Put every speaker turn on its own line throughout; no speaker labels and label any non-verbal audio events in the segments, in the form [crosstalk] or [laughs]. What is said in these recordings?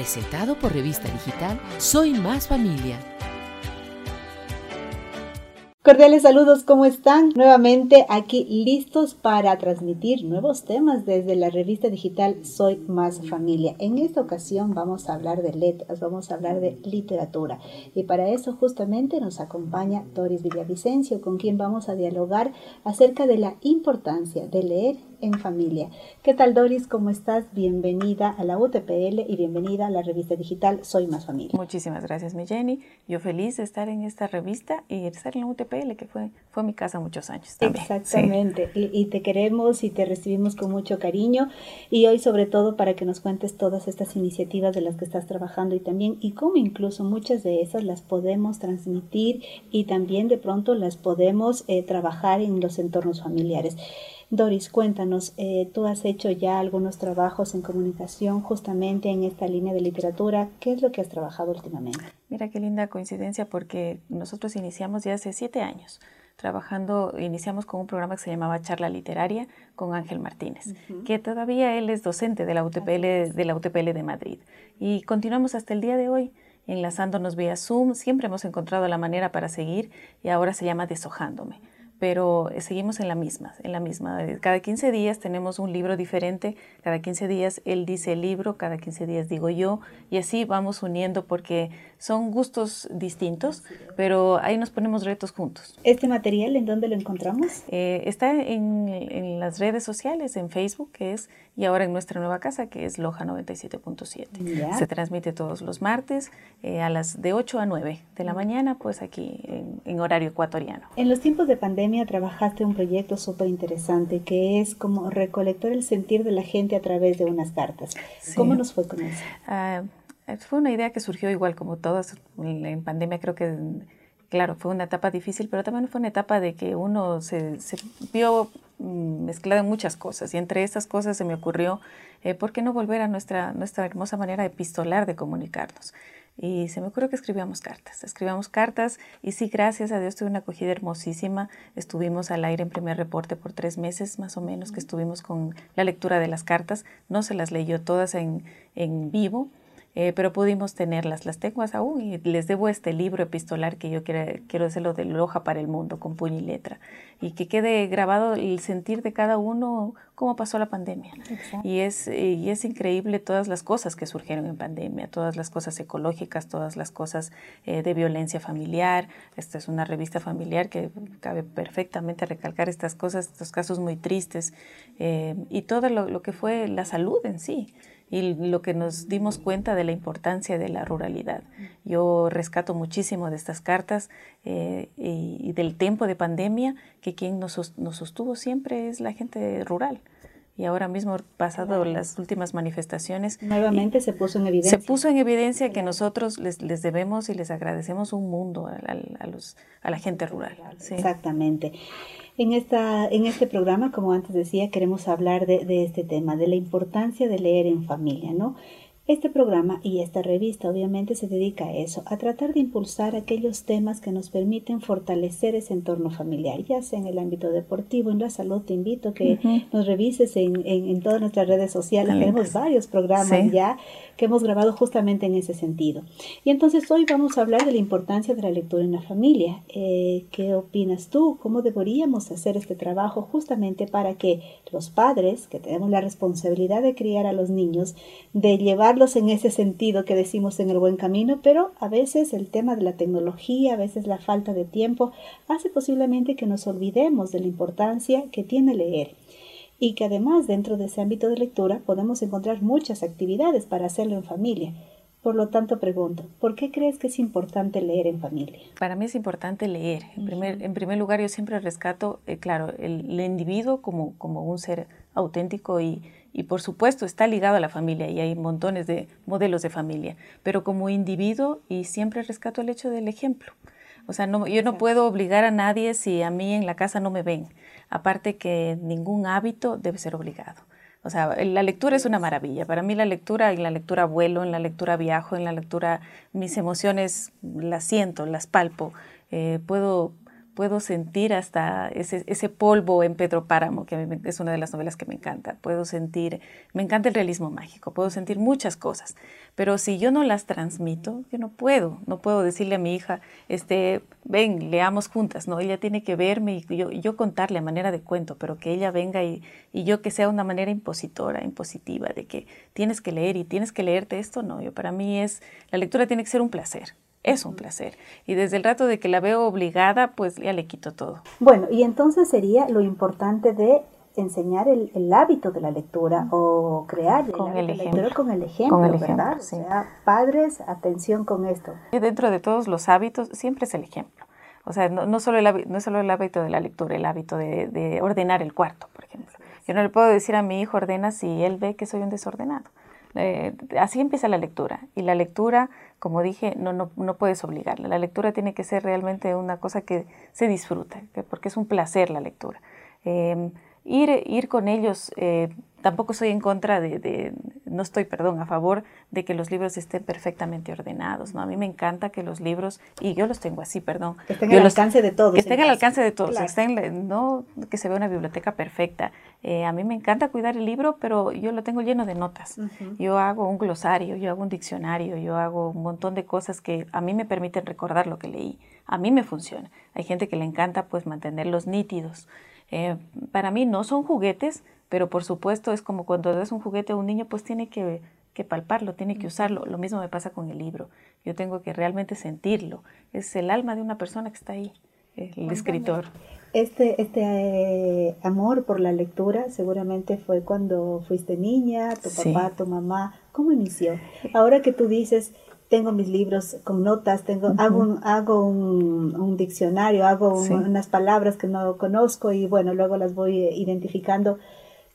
presentado por revista digital Soy Más Familia.
Cordiales saludos, ¿cómo están? Nuevamente aquí listos para transmitir nuevos temas desde la revista digital Soy Más Familia. En esta ocasión vamos a hablar de letras, vamos a hablar de literatura y para eso justamente nos acompaña Doris Villavicencio con quien vamos a dialogar acerca de la importancia de leer en familia. ¿Qué tal Doris? ¿Cómo estás? Bienvenida a la UTPL y bienvenida a la revista digital Soy Más Familia.
Muchísimas gracias, mi Jenny. Yo feliz de estar en esta revista y estar en la UTPL, que fue, fue mi casa muchos años. También.
Exactamente. Y, y, te queremos y te recibimos con mucho cariño. Y hoy sobre todo para que nos cuentes todas estas iniciativas de las que estás trabajando y también y cómo incluso muchas de esas las podemos transmitir y también de pronto las podemos eh, trabajar en los entornos familiares. Doris, cuéntanos, eh, tú has hecho ya algunos trabajos en comunicación justamente en esta línea de literatura. ¿Qué es lo que has trabajado últimamente?
Mira qué linda coincidencia porque nosotros iniciamos ya hace siete años trabajando, iniciamos con un programa que se llamaba Charla Literaria con Ángel Martínez, uh -huh. que todavía él es docente de la UTPL de la UTPL de Madrid. Y continuamos hasta el día de hoy enlazándonos vía Zoom. Siempre hemos encontrado la manera para seguir y ahora se llama Deshojándome pero seguimos en la misma, en la misma. Cada 15 días tenemos un libro diferente, cada 15 días él dice el libro, cada 15 días digo yo, y así vamos uniendo porque son gustos distintos, pero ahí nos ponemos retos juntos.
¿Este material en dónde lo encontramos?
Eh, está en, en, las redes sociales, en Facebook, que es, y ahora en nuestra nueva casa, que es Loja 97.7. Se transmite todos los martes eh, a las de 8 a 9 de la mañana, pues aquí en, en horario ecuatoriano.
En los tiempos de pandemia, trabajaste un proyecto súper interesante que es como recolectar el sentir de la gente a través de unas cartas. Sí. ¿Cómo nos fue con eso?
Uh, fue una idea que surgió igual como todas en pandemia, creo que, claro, fue una etapa difícil, pero también fue una etapa de que uno se, se vio mezclado en muchas cosas y entre estas cosas se me ocurrió, eh, ¿por qué no volver a nuestra, nuestra hermosa manera epistolar de comunicarnos? y se me ocurrió que escribíamos cartas. Escribíamos cartas y sí, gracias a Dios tuve una acogida hermosísima. Estuvimos al aire en primer reporte por tres meses más o menos que estuvimos con la lectura de las cartas. No se las leyó todas en, en vivo, eh, pero pudimos tenerlas. Las tengo aún y les debo este libro epistolar que yo quiero, quiero hacerlo de Loja para el Mundo, con puño y letra, y que quede grabado el sentir de cada uno cómo pasó la pandemia. Y es, y es increíble todas las cosas que surgieron en pandemia, todas las cosas ecológicas, todas las cosas eh, de violencia familiar. Esta es una revista familiar que cabe perfectamente recalcar estas cosas, estos casos muy tristes, eh, y todo lo, lo que fue la salud en sí y lo que nos dimos cuenta de la importancia de la ruralidad. Yo rescato muchísimo de estas cartas eh, y, y, del tiempo de pandemia que quien nos, nos, sostuvo siempre es la gente rural. Y ahora mismo, pasado las últimas manifestaciones...
Nuevamente se puso en evidencia.
Se puso en evidencia que nosotros les, les debemos y les agradecemos un mundo a, a, a los, a la gente rural.
Sí. Exactamente. En, esta, en este programa, como antes decía, queremos hablar de, de, este tema, de la importancia de leer en familia, ¿no? Este programa y esta revista obviamente se dedica a eso, a tratar de impulsar aquellos temas que nos permiten fortalecer ese entorno familiar, ya sea en el ámbito deportivo, en la salud. Te invito a que uh -huh. nos revises en, en, en, todas nuestras redes sociales. Tenemos varios programas sí. ya que hemos grabado justamente en ese sentido. Y entonces hoy vamos a hablar de la importancia de la lectura en la familia. Eh, ¿Qué opinas tú? ¿Cómo deberíamos hacer este trabajo justamente para que los padres, que tenemos la responsabilidad de criar a los niños, de llevar en ese sentido que decimos en el buen camino, pero a veces el tema de la tecnología, a veces la falta de tiempo, hace posiblemente que nos olvidemos de la importancia que tiene leer y que además dentro de ese ámbito de lectura podemos encontrar muchas actividades para hacerlo en familia. Por lo tanto, pregunto, ¿por qué crees que es importante leer en familia?
Para mí es importante leer. En, primer, en primer lugar, yo siempre rescato, eh, claro, el, el, individuo como, como un ser auténtico y, y por supuesto está ligado a la familia y hay montones de modelos de familia, pero como individuo y siempre rescato el hecho del ejemplo. O sea, no, yo no puedo obligar a nadie si a mí en la casa no me ven. Aparte que ningún hábito debe ser obligado. O sea, la lectura es una maravilla. Para mí la lectura, en la lectura vuelo, en la lectura viajo, en la lectura mis emociones las siento, las palpo. Eh, puedo puedo sentir hasta ese, ese, polvo en Pedro Páramo, que es una de las novelas que me encanta. Puedo sentir, me encanta el realismo mágico, puedo sentir muchas cosas, pero si yo no las transmito, yo no puedo, no puedo decirle a mi hija, este, ven, leamos juntas, no, ella tiene que verme y yo, yo contarle a manera de cuento, pero que ella venga y, y, yo que sea una manera impositora, impositiva, de que tienes que leer y tienes que leerte esto, no, yo para mí es, la lectura tiene que ser un placer, es un placer. Y desde el rato de que la veo obligada, pues ya le quito todo.
Bueno, y entonces sería lo importante de enseñar el, hábito de la lectura o crear
con el,
ejemplo. con el ejemplo, ¿verdad? O sea, padres, atención con esto.
Y dentro de todos los hábitos siempre es el ejemplo. O sea, no, solo, el, no es solo el hábito de la lectura, el hábito de, de ordenar el cuarto, por ejemplo. Yo no le puedo decir a mi hijo ordena si él ve que soy un desordenado. Eh, así empieza la lectura. Y la lectura, como dije, no, no, no, puedes obligarla. La lectura tiene que ser realmente una cosa que se disfruta, porque es un placer la lectura. Eh, ir, ir con ellos eh, tampoco soy en contra de, no estoy, perdón, a favor de que los libros estén perfectamente ordenados, ¿no? A mí me encanta que los libros, y yo los tengo así, perdón.
Que estén al alcance de todos.
Que estén al alcance de todos, no que se vea una biblioteca perfecta. Eh, a mí me encanta cuidar el libro, pero yo lo tengo lleno de notas. Yo hago un glosario, yo hago un diccionario, yo hago un montón de cosas que a mí me permiten recordar lo que leí. A mí me funciona. Hay gente que le encanta pues mantenerlos nítidos. Eh, para mí no son juguetes, pero por supuesto es como cuando das un juguete a un niño, pues tiene que, palparlo, tiene que usarlo. Lo mismo me pasa con el libro. Yo tengo que realmente sentirlo. Es el alma de una persona que está ahí, el escritor.
Este, este eh, amor por la lectura seguramente fue cuando fuiste niña, tu papá, tu mamá. ¿Cómo inició? Ahora que tú dices, tengo mis libros con notas, tengo, hago, un, hago un, diccionario, hago unas palabras que no conozco y bueno, luego las voy identificando.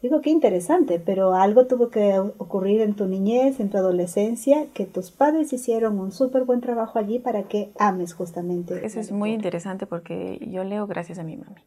Digo, qué interesante, pero algo tuvo que ocurrir en tu niñez, en tu adolescencia, que tus padres hicieron un súper buen trabajo allí para que ames justamente.
Eso es muy interesante porque yo leo gracias a mi mami.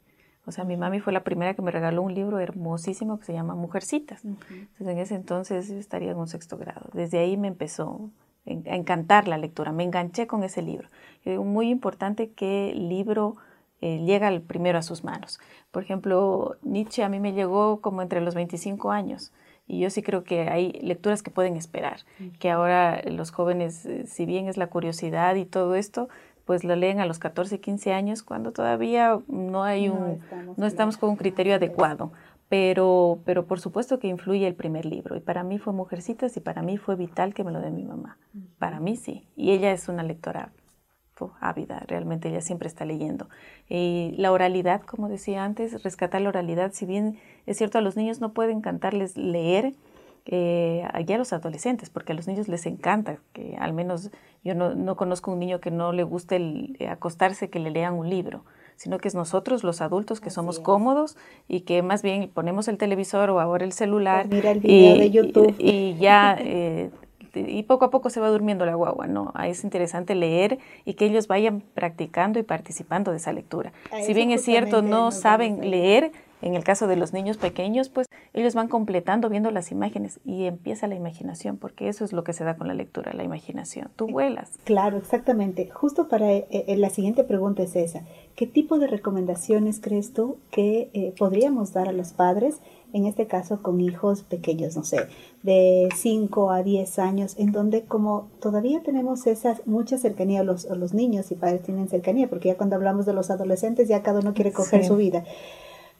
O sea, mi mami fue la primera que me regaló un libro hermosísimo que se llama Mujercitas. Entonces, en ese entonces yo estaría en un sexto grado. Desde ahí me empezó a encantar la lectura, me enganché con ese libro. Digo, muy importante el libro eh, llega el primero a sus manos. Por ejemplo, Nietzsche a mí me llegó como entre los 25 años y yo sí creo que hay lecturas que pueden esperar, que ahora los jóvenes, eh, si bien es la curiosidad y todo esto, pues lo leen a los 14, 15 años cuando todavía no hay un, estamos, no estamos con un criterio adecuado. Pero, pero por supuesto que influye el primer libro. Y para mí fue Mujercitas y para mí fue vital que me lo dé mi mamá. Para mí sí. Y ella es una lectora ávida, realmente ella siempre está leyendo. Y la oralidad, como decía antes, rescatar la oralidad, si bien es cierto a los niños no pueden encantarles leer, eh, a los adolescentes, porque a los niños les encanta, que al menos yo no, conozco un niño que no le guste el, eh, acostarse, que le lean un libro sino que es nosotros los adultos que somos cómodos y que más bien ponemos el televisor o ahora el celular
pues el video y, de YouTube.
y, ya [laughs] eh, y poco a poco se va durmiendo la guagua, ¿no? Es interesante leer y que ellos vayan practicando y participando de esa lectura. si bien es cierto, no saben leer, en el caso de los niños pequeños, pues ellos van completando viendo las imágenes y empieza la imaginación, porque eso es lo que se da con la lectura, la imaginación. Tú vuelas.
Claro, exactamente. Justo para eh, eh, la siguiente pregunta es esa. ¿Qué tipo de recomendaciones crees tú que eh, podríamos dar a los padres? En este caso con hijos pequeños, no sé, de 5 a 10 años, en donde como todavía tenemos esa mucha cercanía, los, los niños y padres tienen cercanía, porque ya cuando hablamos de los adolescentes ya cada uno quiere coger su vida.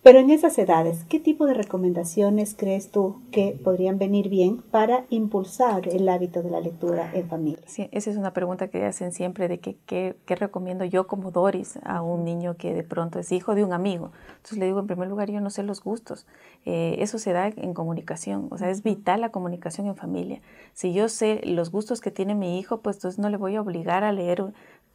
Pero en esas edades, ¿qué tipo de recomendaciones crees tú que podrían venir bien para impulsar el hábito de la lectura en familia?
Sí, esa es una pregunta que hacen siempre de qué recomiendo yo como Doris a un niño que de pronto es hijo de un amigo. Entonces le digo, en primer lugar, yo no sé los gustos. Eh, eso se da en comunicación, o sea, es vital la comunicación en familia. Si yo sé los gustos que tiene mi hijo, pues entonces no le voy a obligar a leer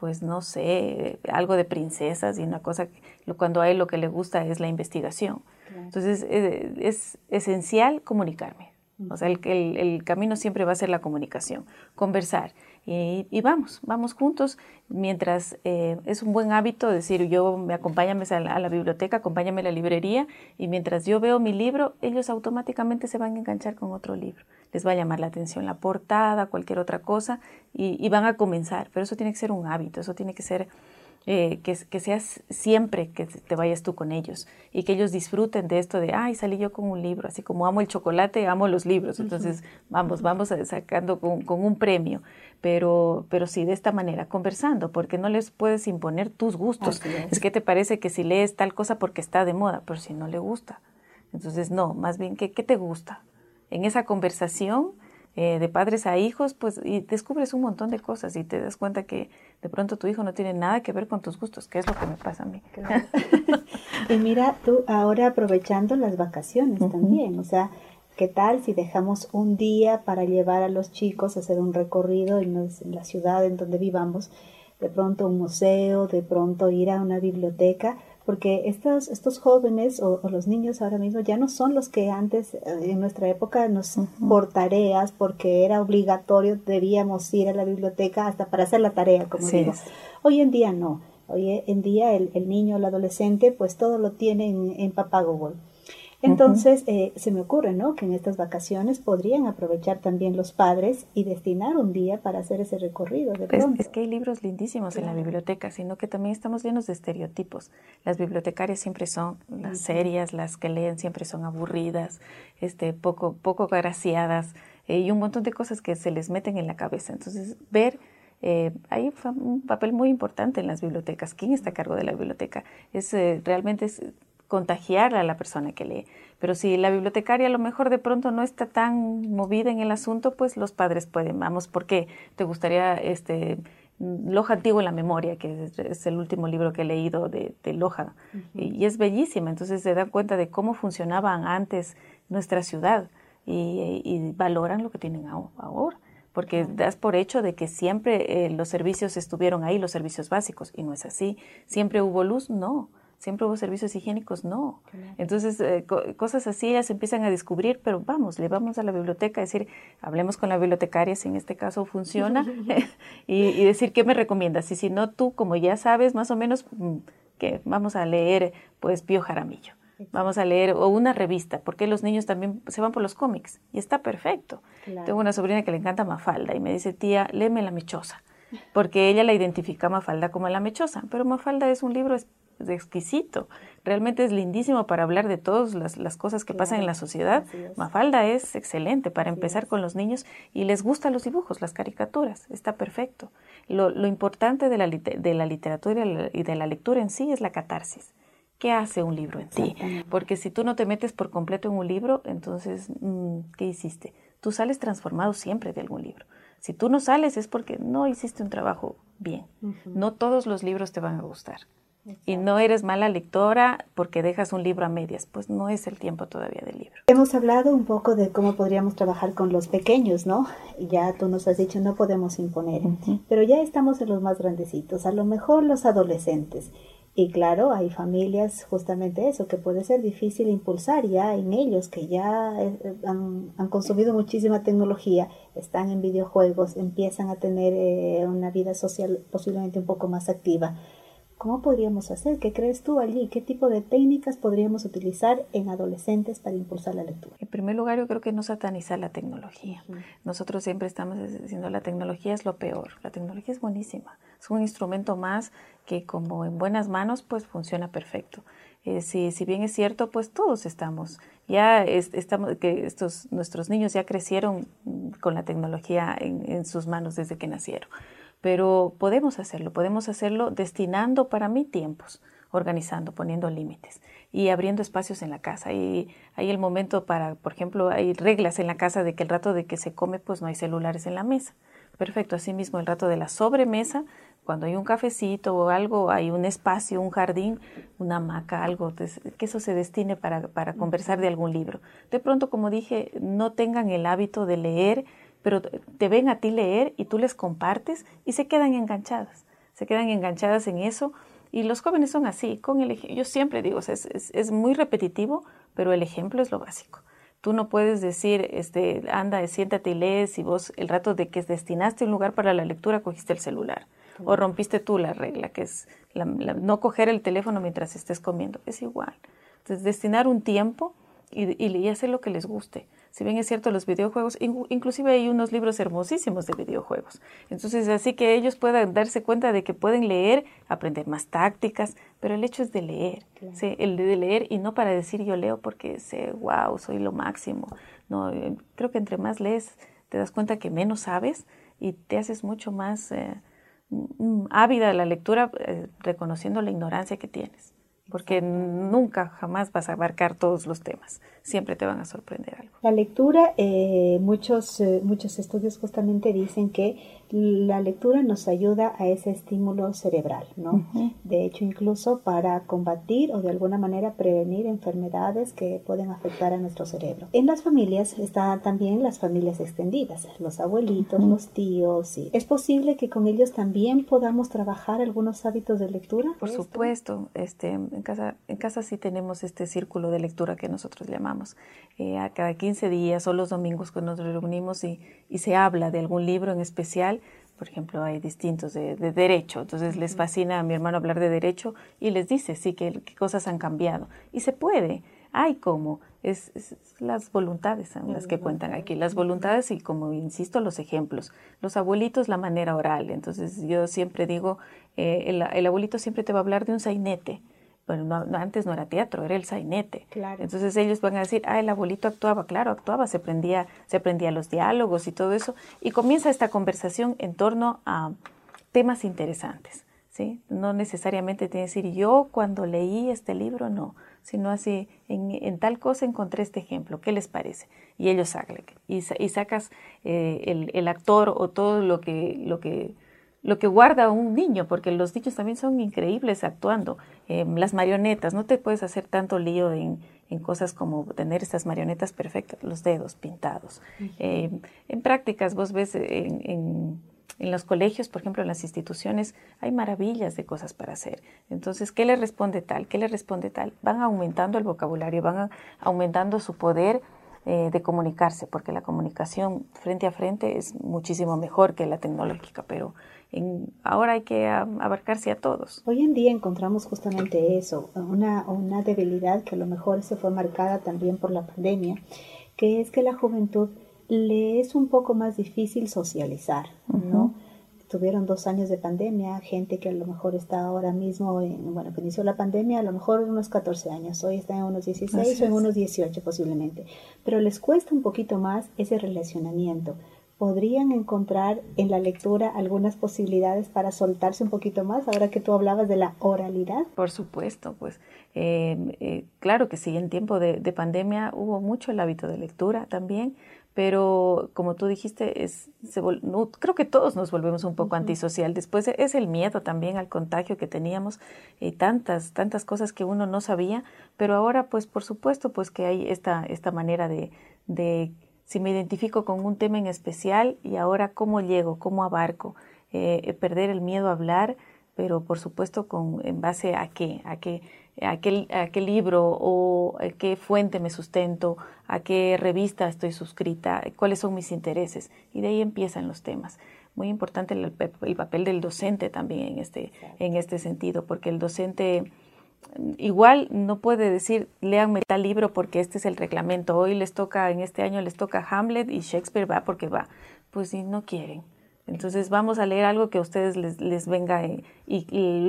pues no sé, algo de princesas y una cosa, cuando a él lo que le gusta es la investigación. Entonces eh, es esencial comunicarme. O sea, el, el, camino siempre va a ser la comunicación, conversar. Y, vamos, vamos juntos, mientras eh, es un buen hábito decir, yo me acompáñame a la, biblioteca, acompáñame a la librería, y mientras yo veo mi libro, ellos automáticamente se van a enganchar con otro libro les va a llamar la atención la portada, cualquier otra cosa, y, van a comenzar. Pero eso tiene que ser un hábito, eso tiene que ser Eh, que, que, seas siempre que te vayas tú con ellos y que ellos disfruten de esto de, ay, salí yo con un libro, así como amo el chocolate, amo los libros, entonces vamos, vamos sacando con, con, un premio, pero, pero sí de esta manera, conversando, porque no les puedes imponer tus gustos. Es. que te parece que si lees tal cosa porque está de moda, pero si no le gusta. Entonces, no, más bien, ¿qué, qué te gusta? En esa conversación eh, de padres a hijos, pues y descubres un montón de cosas y te das cuenta que de pronto tu hijo no tiene nada que ver con tus gustos, que es lo que me pasa a mí. [laughs]
y mira, tú ahora aprovechando las vacaciones también, o sea, ¿qué tal si dejamos un día para llevar a los chicos a hacer un recorrido en, la ciudad en donde vivamos? De pronto un museo, de pronto ir a una biblioteca porque estos, estos jóvenes o, los niños ahora mismo ya no son los que antes, eh, en nuestra época, nos por tareas, porque era obligatorio, debíamos ir a la biblioteca hasta para hacer la tarea, como digo. Hoy en día no. Hoy en día el, el niño, el adolescente, pues todo lo tiene en, en papá Google. Entonces, eh, se me ocurre, ¿no? Que en estas vacaciones podrían aprovechar también los padres y destinar un día para hacer ese recorrido. De
es, es, que hay libros lindísimos en la biblioteca, sino que también estamos llenos de estereotipos. Las bibliotecarias siempre son las serias, las que leen siempre son aburridas, este, poco, poco graciadas eh, y un montón de cosas que se les meten en la cabeza. Entonces, ver eh, hay un papel muy importante en las bibliotecas. ¿Quién está a cargo de la biblioteca? Es eh, realmente es contagiar a la persona que lee. Pero si la bibliotecaria a lo mejor de pronto no está tan movida en el asunto, pues los padres pueden, vamos, ¿por qué? ¿Te gustaría este Loja Antiguo en la Memoria, que es, el último libro que he leído de, Loja, y, es bellísima, entonces se dan cuenta de cómo funcionaban antes nuestra ciudad y, valoran lo que tienen ahora porque das por hecho de que siempre eh, los servicios estuvieron ahí, los servicios básicos, y no es así. ¿Siempre hubo luz? No siempre hubo servicios higiénicos, no. Entonces, eh, cosas así ellas empiezan a descubrir, pero vamos, le vamos a la biblioteca a decir, hablemos con la bibliotecaria si en este caso funciona [laughs] [laughs] y, decir, ¿qué me recomiendas? Y si no, tú, como ya sabes, más o menos, mm, que vamos a leer, pues, Pío Jaramillo. Vamos a leer o una revista, porque los niños también se van por los cómics y está perfecto. Tengo una sobrina que le encanta Mafalda y me dice, tía, léeme La Mechosa, porque ella la identifica a Mafalda como La Mechosa, pero Mafalda es un libro exquisito. Realmente es lindísimo para hablar de todas las, cosas que pasan en la sociedad. Mafalda es excelente para empezar con los niños y les gustan los dibujos, las caricaturas. Está perfecto. Lo, importante de la, de la literatura y de la lectura en sí es la catarsis. ¿Qué hace un libro en ti? Porque si tú no te metes por completo en un libro, entonces, mm, ¿qué hiciste? Tú sales transformado siempre de algún libro. Si tú no sales es porque no hiciste un trabajo bien. No todos los libros te van a gustar. Y no eres mala lectora porque dejas un libro a medias, pues no es el tiempo todavía del libro.
Hemos hablado un poco de cómo podríamos trabajar con los pequeños, ¿no? Ya tú nos has dicho, no podemos imponer, pero ya estamos en los más grandecitos, a lo mejor los adolescentes. Y claro, hay familias justamente eso, que puede ser difícil impulsar ya en ellos, que ya eh, han, consumido muchísima tecnología, están en videojuegos, empiezan a tener eh, una vida social posiblemente un poco más activa ¿Cómo podríamos hacer? ¿Qué crees tú allí? ¿Qué tipo de técnicas podríamos utilizar en adolescentes para impulsar la lectura?
En primer lugar, yo creo que no satanizar la tecnología. Nosotros siempre estamos diciendo la tecnología es lo peor. La tecnología es buenísima. Es un instrumento más que como en buenas manos, pues funciona perfecto. Eh, si, si, bien es cierto, pues todos estamos, ya estamos, que estos, nuestros niños ya crecieron con la tecnología en, en sus manos desde que nacieron pero podemos hacerlo, podemos hacerlo destinando para mí tiempos, organizando, poniendo límites y abriendo espacios en la casa. Y hay el momento para, por ejemplo, hay reglas en la casa de que el rato de que se come, pues no hay celulares en la mesa. Perfecto, asimismo el rato de la sobremesa, cuando hay un cafecito o algo, hay un espacio, un jardín, una hamaca, algo, que eso se destine para, para conversar de algún libro. De pronto, como dije, no tengan el hábito de leer pero te ven a ti leer y tú les compartes y se quedan enganchadas, se quedan enganchadas en eso. Y los jóvenes son así, con el yo siempre digo, es, es, muy repetitivo, pero el ejemplo es lo básico. Tú no puedes decir, este, anda, siéntate y lees y vos el rato de que destinaste un lugar para la lectura cogiste el celular o rompiste tú la regla, que es no coger el teléfono mientras estés comiendo. Es igual. Entonces, destinar un tiempo y, y, hacer lo que les guste. Si bien es cierto los videojuegos, inclusive hay unos libros hermosísimos de videojuegos. Entonces, así que ellos puedan darse cuenta de que pueden leer, aprender más tácticas, pero el hecho es de leer, el de leer y no para decir yo leo porque sé, wow, soy lo máximo. No, eh, creo que entre más lees, te das cuenta que menos sabes y te haces mucho más eh, ávida de la lectura eh, reconociendo la ignorancia que tienes porque nunca, jamás vas a abarcar todos los temas. Siempre te van a sorprender algo.
La lectura, eh, muchos, eh, muchos estudios justamente dicen que la lectura nos ayuda a ese estímulo cerebral, ¿no? De hecho, incluso para combatir o de alguna manera prevenir enfermedades que pueden afectar a nuestro cerebro. En las familias están también las familias extendidas, los abuelitos, los tíos. Y ¿Es posible que con ellos también podamos trabajar algunos hábitos de lectura?
Por supuesto, este, en casa, en casa sí tenemos este círculo de lectura que nosotros llamamos. Eh, a cada 15 días o los domingos que nos reunimos y, y se habla de algún libro en especial por ejemplo, hay distintos de, derecho, entonces les fascina a mi hermano hablar de derecho y les dice, sí, que, cosas han cambiado. Y se puede, hay como, es, las voluntades las que cuentan aquí, las voluntades y como insisto, los ejemplos. Los abuelitos, la manera oral, entonces yo siempre digo, eh, el, el abuelito siempre te va a hablar de un sainete, bueno, no, antes no era teatro, era el sainete. Entonces ellos van a decir, ah, el abuelito actuaba, claro, actuaba, se aprendía, se aprendía los diálogos y todo eso, y comienza esta conversación en torno a temas interesantes, ¿sí? No necesariamente tiene que decir, yo cuando leí este libro, no, sino así, en, tal cosa encontré este ejemplo, ¿qué les parece? Y ellos hablan, y, y sacas eh, el, el, actor o todo lo que, lo que lo que guarda un niño, porque los niños también son increíbles actuando. Em, las marionetas, no te puedes hacer tanto lío en, cosas como tener estas marionetas perfectas, los dedos pintados. Em, en prácticas, vos ves en, en, los colegios, por ejemplo, en las instituciones, hay maravillas de cosas para hacer. Entonces, ¿qué le responde tal? ¿Qué le responde tal? Van aumentando el vocabulario, van aumentando su poder eh, de comunicarse, porque la comunicación frente a frente es muchísimo mejor que la tecnológica, pero ahora hay que abarcarse a todos.
Hoy en día encontramos justamente eso, una, una debilidad que a lo mejor se fue marcada también por la pandemia, que es que la juventud le es un poco más difícil socializar, ¿no? Tuvieron dos años de pandemia, gente que a lo mejor está ahora mismo, en, bueno, que inició la pandemia, a lo mejor unos 14 años, hoy está en unos 16 o en unos 18 posiblemente, pero les cuesta un poquito más ese relacionamiento podrían encontrar en la lectura algunas posibilidades para soltarse un poquito más, ahora que tú hablabas de la oralidad?
Por supuesto, pues eh, eh, claro que sí, en tiempo de, pandemia hubo mucho el hábito de lectura también, pero como tú dijiste, es, creo que todos nos volvemos un poco antisocial. Después es el miedo también al contagio que teníamos y tantas, tantas cosas que uno no sabía, pero ahora pues por supuesto pues que hay esta, esta manera de, de si me identifico con un tema en especial y ahora cómo llego, cómo abarco, eh, eh, perder el miedo a hablar, pero por supuesto con en base a qué, a qué, a qué, libro o a qué fuente me sustento, a qué revista estoy suscrita, cuáles son mis intereses y de ahí empiezan los temas. Muy importante el, el papel del docente también en este, en este sentido, porque el docente igual no puede decir léanme tal libro porque este es el reglamento. Hoy les toca, en este año les toca Hamlet y Shakespeare va porque va. Pues si no quieren. Entonces vamos a leer algo que a ustedes les, les venga y,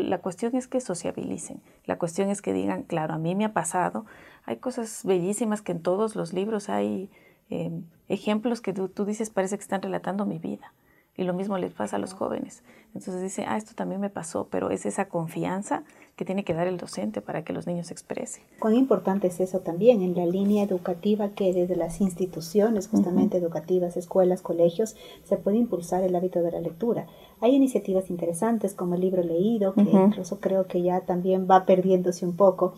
la cuestión es que sociabilicen. La cuestión es que digan, claro, a mí me ha pasado. Hay cosas bellísimas que en todos los libros hay eh, ejemplos que tú, tú dices parece que están relatando mi vida. Y lo mismo les pasa a los jóvenes. Entonces dice, ah, esto también me pasó, pero es esa confianza que tiene que dar el docente para que los niños se expresen.
Cuán importante es eso también en la línea educativa que desde las instituciones justamente educativas, escuelas, colegios, se puede impulsar el hábito de la lectura. Hay iniciativas interesantes como el libro leído, que incluso creo que ya también va perdiéndose un poco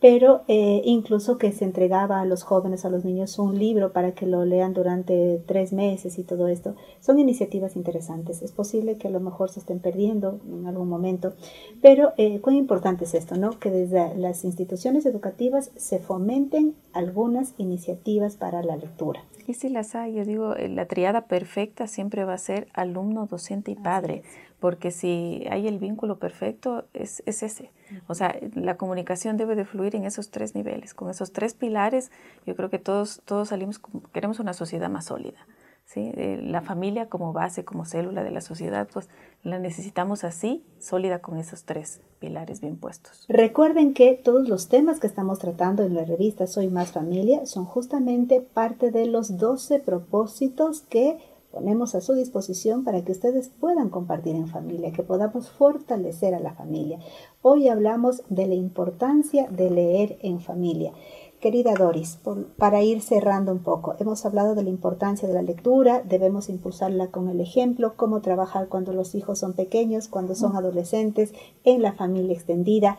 pero eh, incluso que se entregaba a los jóvenes, a los niños, un libro para que lo lean durante tres meses y todo esto. Son iniciativas interesantes. Es posible que a lo mejor se estén perdiendo en algún momento, pero eh, cuán importante es esto, ¿no? Que desde las instituciones educativas se fomenten algunas iniciativas para la lectura.
Y si las hay, yo digo, eh, la triada perfecta siempre va a ser alumno, docente y padre, porque si hay el vínculo perfecto, es, es ese. O sea, la comunicación debe de fluir en esos tres niveles. Con esos tres pilares, yo creo que todos, todos salimos, queremos una sociedad más sólida. ¿sí? la familia como base, como célula de la sociedad, pues la necesitamos así, sólida con esos tres pilares bien puestos.
Recuerden que todos los temas que estamos tratando en la revista Soy Más Familia son justamente parte de los 12 propósitos que ponemos a su disposición para que ustedes puedan compartir en familia, que podamos fortalecer a la familia. Hoy hablamos de la importancia de leer en familia. Querida Doris, para ir cerrando un poco, hemos hablado de la importancia de la lectura, debemos impulsarla con el ejemplo, cómo trabajar cuando los hijos son pequeños, cuando son adolescentes, en la familia extendida.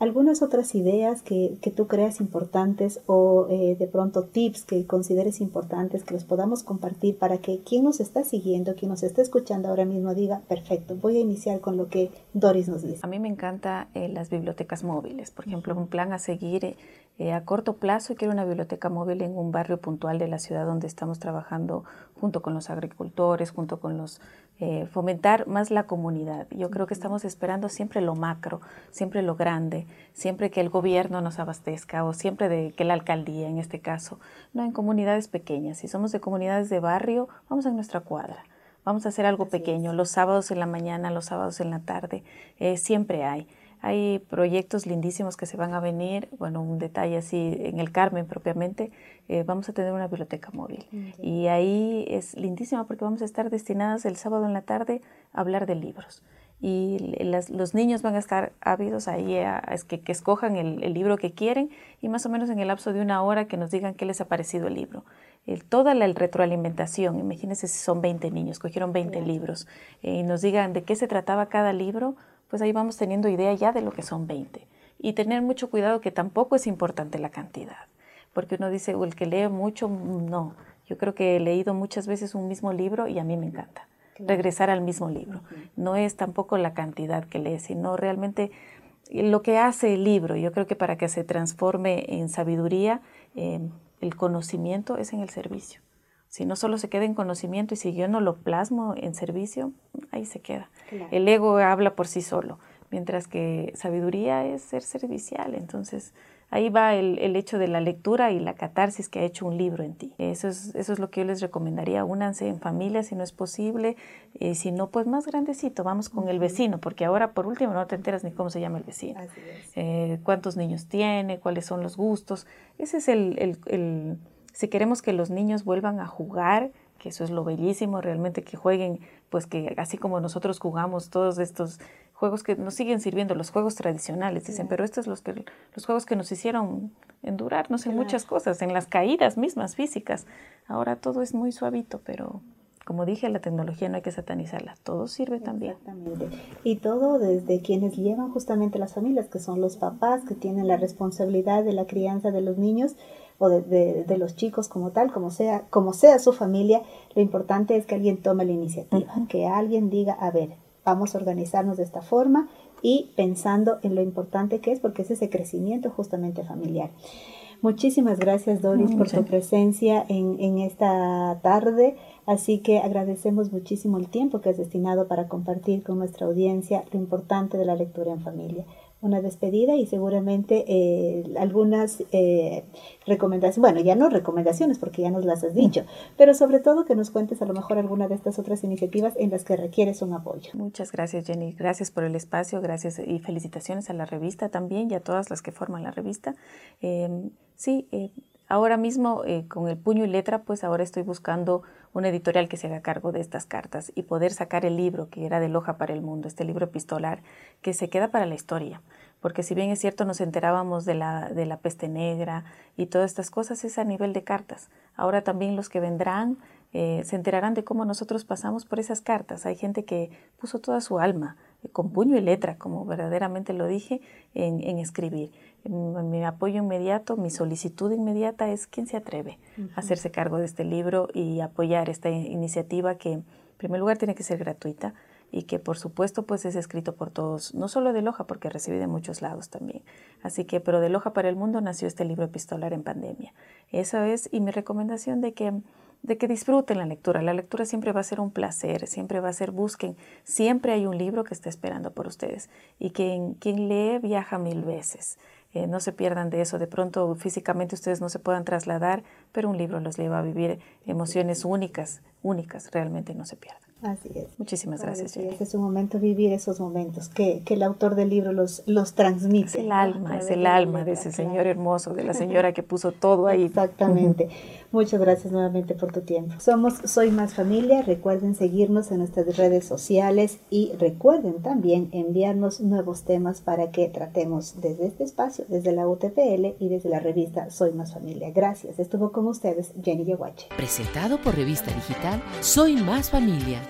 ¿Algunas otras ideas que, tú creas importantes o eh, de pronto tips que consideres importantes que los podamos compartir para que quien nos está siguiendo, quien nos está escuchando ahora mismo diga, perfecto, voy a iniciar con lo que Doris nos dice?
A mí me encanta eh, las bibliotecas móviles. Por ejemplo, un plan a seguir eh, a corto plazo quiero una biblioteca móvil en un barrio puntual de la ciudad donde estamos trabajando junto con los agricultores, junto con los eh, fomentar más la comunidad. Yo creo que estamos esperando siempre lo macro, siempre lo grande, siempre que el gobierno nos abastezca o siempre de que la alcaldía en este caso. No en comunidades pequeñas. Si somos de comunidades de barrio, vamos a nuestra cuadra. Vamos a hacer algo pequeño, los sábados en la mañana, los sábados en la tarde, eh, siempre hay. Hay proyectos lindísimos que se van a venir. Bueno, un detalle así, en el Carmen propiamente, eh, vamos a tener una biblioteca móvil. Y ahí es lindísima porque vamos a estar destinadas el sábado en la tarde a hablar de libros. Y los niños van a estar ávidos ahí a, que, que, escojan el, libro que quieren y más o menos en el lapso de una hora que nos digan qué les ha parecido el libro. toda la retroalimentación, imagínense si son 20 niños, cogieron 20 libros eh, y nos digan de qué se trataba cada libro, pues ahí vamos teniendo idea ya de lo que son 20. Y tener mucho cuidado que tampoco es importante la cantidad, porque uno dice, o el que lee mucho, no. Yo creo que he leído muchas veces un mismo libro y a mí me encanta regresar al mismo libro. No es tampoco la cantidad que lee, sino realmente lo que hace el libro. Yo creo que para que se transforme en sabiduría, eh, el conocimiento es en el servicio. Si no solo se queda en conocimiento y si yo no lo plasmo en servicio, ahí se queda. El ego habla por sí solo, mientras que sabiduría es ser servicial. Entonces, ahí va el, hecho de la lectura y la catarsis que ha hecho un libro en ti. Eso es, eso es lo que yo les recomendaría. Únanse en familia si no es posible. Eh, si no, pues más grandecito, vamos con el vecino, porque ahora por último no te enteras ni cómo se llama el vecino. Eh, cuántos niños tiene, cuáles son los gustos. Ese es el si queremos que los niños vuelvan a jugar, que eso es lo bellísimo, realmente que jueguen, pues que así como nosotros jugamos todos estos juegos que nos siguen sirviendo, los juegos tradicionales, dicen, pero estos los que los juegos que nos hicieron endurar, no sé, muchas cosas, en las caídas mismas físicas. Ahora todo es muy suavito, pero como dije, la tecnología no hay que satanizarla, todo sirve también.
Exactamente. Y todo desde quienes llevan justamente las familias, que son los papás, que tienen la responsabilidad de la crianza de los niños, o de, de, los chicos como tal, como sea, como sea su familia, lo importante es que alguien tome la iniciativa, que alguien diga, a ver, vamos a organizarnos de esta forma y pensando en lo importante que es, porque es ese crecimiento justamente familiar. Muchísimas gracias Doris por tu presencia en, en esta tarde, así que agradecemos muchísimo el tiempo que has destinado para compartir con nuestra audiencia lo importante de la lectura en familia una despedida y seguramente eh, algunas eh, recomendaciones, bueno, ya no recomendaciones porque ya nos las has dicho, pero sobre todo que nos cuentes a lo mejor alguna de estas otras iniciativas en las que requieres un apoyo.
Muchas gracias Jenny, gracias por el espacio, gracias y felicitaciones a la revista también y a todas las que forman la revista. Em, sí, eh, ahora mismo con el puño y letra, pues ahora estoy buscando una editorial que se haga cargo de estas cartas y poder sacar el libro que era de Loja para el Mundo, este libro epistolar que se queda para la historia. Porque si bien es cierto nos enterábamos de la, de la peste negra y todas estas cosas, es a nivel de cartas. Ahora también los que vendrán eh, se enterarán de cómo nosotros pasamos por esas cartas. Hay gente que puso toda su alma, eh, con puño y letra, como verdaderamente lo dije, en escribir. Mi apoyo inmediato, mi solicitud inmediata es quién se atreve a hacerse cargo de este libro y apoyar esta iniciativa que, en primer lugar, tiene que ser gratuita y que por supuesto pues es escrito por todos, no solo de Loja, porque recibí de muchos lados también. Así que, pero de Loja para el Mundo nació este libro epistolar en pandemia. Eso es, y mi recomendación de que de que disfruten la lectura. La lectura siempre va a ser un placer, siempre va a ser busquen, siempre hay un libro que está esperando por ustedes y que quien lee viaja mil veces. Eh, no se pierdan de eso. De pronto físicamente ustedes no se puedan trasladar, pero un libro los lleva a vivir emociones únicas, únicas, realmente no se pierdan.
Así es.
Muchísimas gracias.
Es un momento vivir esos momentos que, que, el autor del libro los, los transmite.
Es el alma, es el alma de ese señor hermoso, de la señora que puso todo ahí.
Exactamente. [laughs] Muchas gracias nuevamente por tu tiempo. Somos Soy Más Familia. Recuerden seguirnos en nuestras redes sociales y recuerden también enviarnos nuevos temas para que tratemos desde este espacio, desde la UTPL y desde la revista Soy Más Familia. Gracias. Estuvo con ustedes Jenny Yaguache.
Presentado por Revista Digital Soy Más Familia